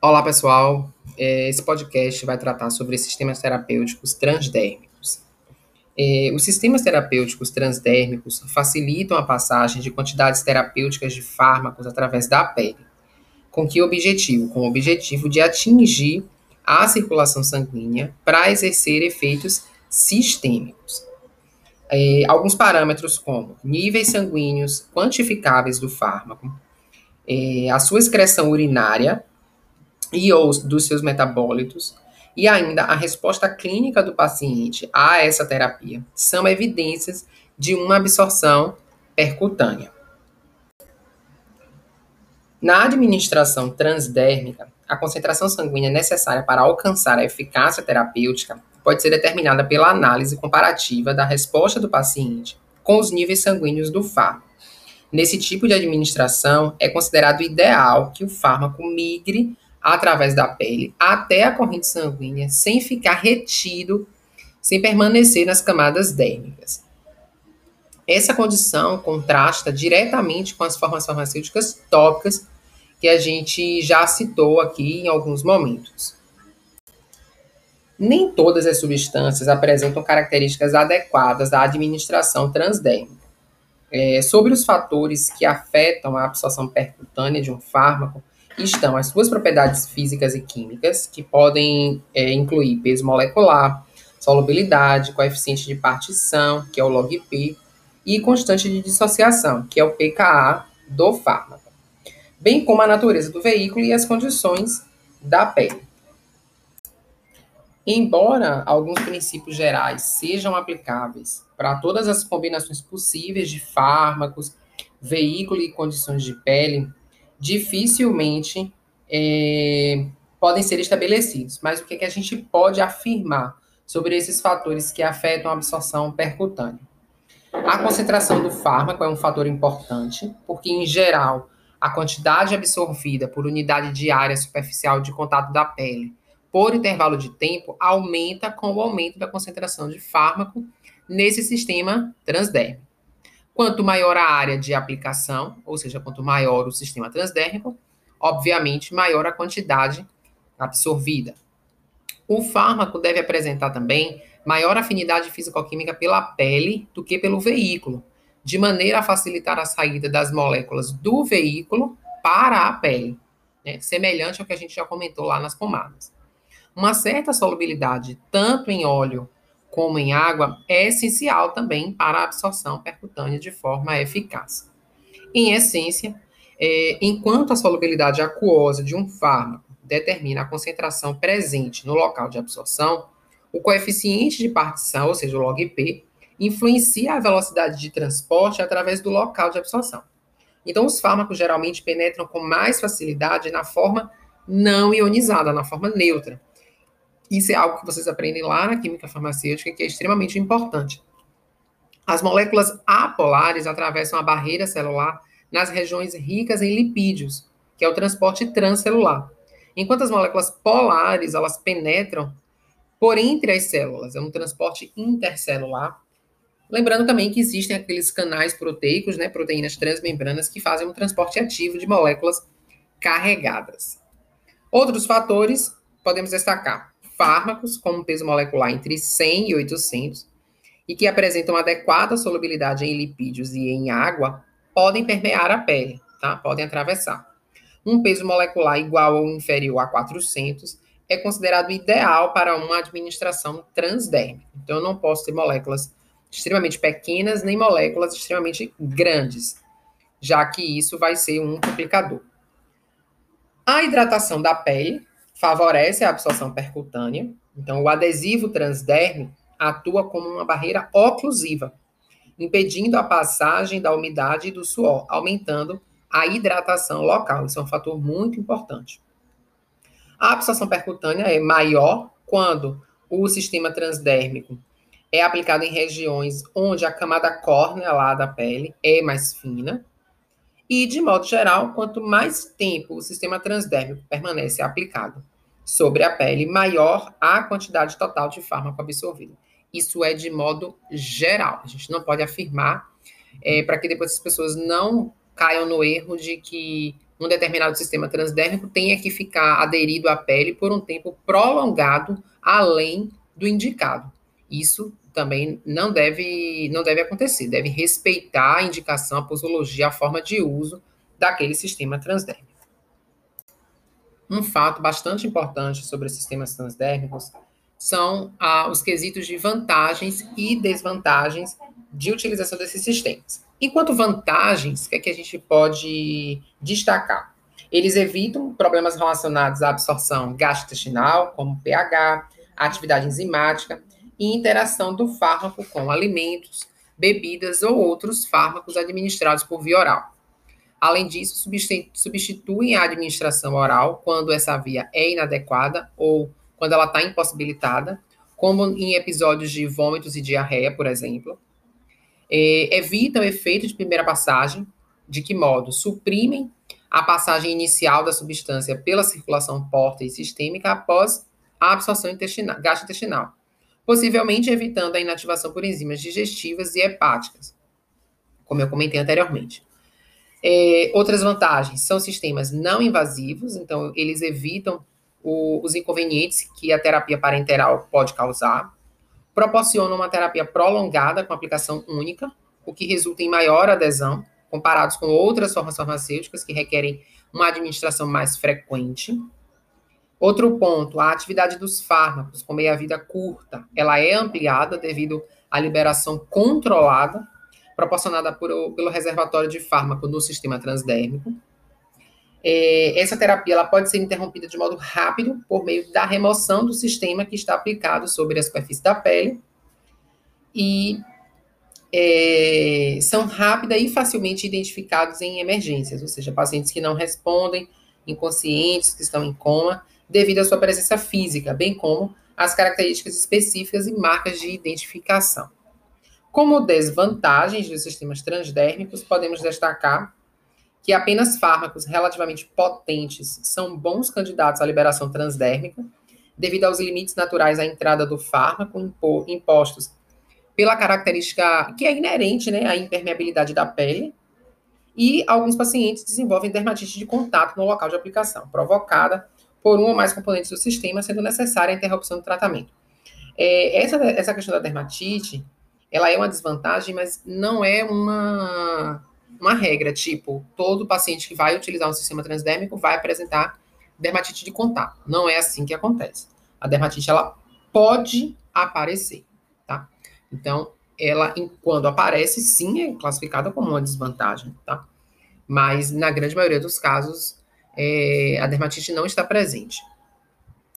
Olá, pessoal. É, esse podcast vai tratar sobre sistemas terapêuticos transdérmicos. É, os sistemas terapêuticos transdérmicos facilitam a passagem de quantidades terapêuticas de fármacos através da pele. Com que objetivo? Com o objetivo de atingir a circulação sanguínea para exercer efeitos sistêmicos. É, alguns parâmetros como níveis sanguíneos quantificáveis do fármaco, a sua excreção urinária e ou dos seus metabólitos, e ainda a resposta clínica do paciente a essa terapia são evidências de uma absorção percutânea. Na administração transdérmica, a concentração sanguínea necessária para alcançar a eficácia terapêutica pode ser determinada pela análise comparativa da resposta do paciente com os níveis sanguíneos do fármaco. Nesse tipo de administração, é considerado ideal que o fármaco migre através da pele até a corrente sanguínea, sem ficar retido, sem permanecer nas camadas dérmicas. Essa condição contrasta diretamente com as formas farmacêuticas tópicas que a gente já citou aqui em alguns momentos. Nem todas as substâncias apresentam características adequadas à administração transdérmica. É, sobre os fatores que afetam a absorção percutânea de um fármaco, estão as suas propriedades físicas e químicas, que podem é, incluir peso molecular, solubilidade, coeficiente de partição, que é o log-P, e constante de dissociação, que é o pKa do fármaco, bem como a natureza do veículo e as condições da pele. Embora alguns princípios gerais sejam aplicáveis para todas as combinações possíveis de fármacos, veículo e condições de pele, dificilmente é, podem ser estabelecidos. Mas o que, é que a gente pode afirmar sobre esses fatores que afetam a absorção percutânea? A concentração do fármaco é um fator importante, porque, em geral, a quantidade absorvida por unidade diária superficial de contato da pele por intervalo de tempo aumenta com o aumento da concentração de fármaco nesse sistema transdérmico. Quanto maior a área de aplicação, ou seja, quanto maior o sistema transdérmico, obviamente maior a quantidade absorvida. O fármaco deve apresentar também maior afinidade físico-química pela pele do que pelo veículo, de maneira a facilitar a saída das moléculas do veículo para a pele, né? semelhante ao que a gente já comentou lá nas pomadas. Uma certa solubilidade, tanto em óleo como em água, é essencial também para a absorção percutânea de forma eficaz. Em essência, é, enquanto a solubilidade aquosa de um fármaco determina a concentração presente no local de absorção, o coeficiente de partição, ou seja, o log P, influencia a velocidade de transporte através do local de absorção. Então, os fármacos geralmente penetram com mais facilidade na forma não ionizada, na forma neutra, isso é algo que vocês aprendem lá na química farmacêutica, que é extremamente importante. As moléculas apolares atravessam a barreira celular nas regiões ricas em lipídios, que é o transporte transcelular. Enquanto as moléculas polares, elas penetram por entre as células, é um transporte intercelular. Lembrando também que existem aqueles canais proteicos, né, proteínas transmembranas, que fazem um transporte ativo de moléculas carregadas. Outros fatores podemos destacar fármacos com peso molecular entre 100 e 800 e que apresentam adequada solubilidade em lipídios e em água podem permear a pele, tá? Podem atravessar. Um peso molecular igual ou inferior a 400 é considerado ideal para uma administração transdérmica. Então, eu não posso ter moléculas extremamente pequenas nem moléculas extremamente grandes, já que isso vai ser um complicador. A hidratação da pele favorece a absorção percutânea. Então, o adesivo transdérmico atua como uma barreira oclusiva, impedindo a passagem da umidade e do suor, aumentando a hidratação local. Isso é um fator muito importante. A absorção percutânea é maior quando o sistema transdérmico é aplicado em regiões onde a camada córnea lá da pele é mais fina. E, de modo geral, quanto mais tempo o sistema transdérmico permanece aplicado sobre a pele, maior a quantidade total de fármaco absorvido. Isso é de modo geral. A gente não pode afirmar é, para que depois as pessoas não caiam no erro de que um determinado sistema transdérmico tenha que ficar aderido à pele por um tempo prolongado além do indicado. Isso também não deve, não deve acontecer, deve respeitar a indicação, a posologia, a forma de uso daquele sistema transdérmico. Um fato bastante importante sobre sistemas transdérmicos são ah, os quesitos de vantagens e desvantagens de utilização desses sistemas. Enquanto vantagens, o que, é que a gente pode destacar? Eles evitam problemas relacionados à absorção gastrointestinal, como pH, atividade enzimática e interação do fármaco com alimentos, bebidas ou outros fármacos administrados por via oral. Além disso, substituem a administração oral quando essa via é inadequada ou quando ela está impossibilitada, como em episódios de vômitos e diarreia, por exemplo. É, evitam efeito de primeira passagem, de que modo? Suprimem a passagem inicial da substância pela circulação porta e sistêmica após a absorção intestinal, gastrointestinal, possivelmente evitando a inativação por enzimas digestivas e hepáticas, como eu comentei anteriormente. É, outras vantagens são sistemas não invasivos, então eles evitam o, os inconvenientes que a terapia parenteral pode causar, proporcionam uma terapia prolongada com aplicação única, o que resulta em maior adesão, comparados com outras formas farmacêuticas que requerem uma administração mais frequente. Outro ponto, a atividade dos fármacos com meia-vida curta, ela é ampliada devido à liberação controlada proporcionada por, pelo reservatório de fármaco no sistema transdérmico. É, essa terapia ela pode ser interrompida de modo rápido por meio da remoção do sistema que está aplicado sobre a superfície da pele e é, são rápidas e facilmente identificados em emergências, ou seja, pacientes que não respondem, inconscientes, que estão em coma, devido à sua presença física, bem como as características específicas e marcas de identificação. Como desvantagens dos sistemas transdérmicos, podemos destacar que apenas fármacos relativamente potentes são bons candidatos à liberação transdérmica, devido aos limites naturais à entrada do fármaco impostos pela característica que é inerente né, à impermeabilidade da pele, e alguns pacientes desenvolvem dermatite de contato no local de aplicação, provocada por um ou mais componentes do sistema, sendo necessária a interrupção do tratamento. É, essa, essa questão da dermatite, ela é uma desvantagem, mas não é uma, uma regra, tipo, todo paciente que vai utilizar um sistema transdérmico vai apresentar dermatite de contato. Não é assim que acontece. A dermatite, ela pode aparecer, tá? Então, ela, quando aparece, sim, é classificada como uma desvantagem, tá? Mas, na grande maioria dos casos, é, a dermatite não está presente.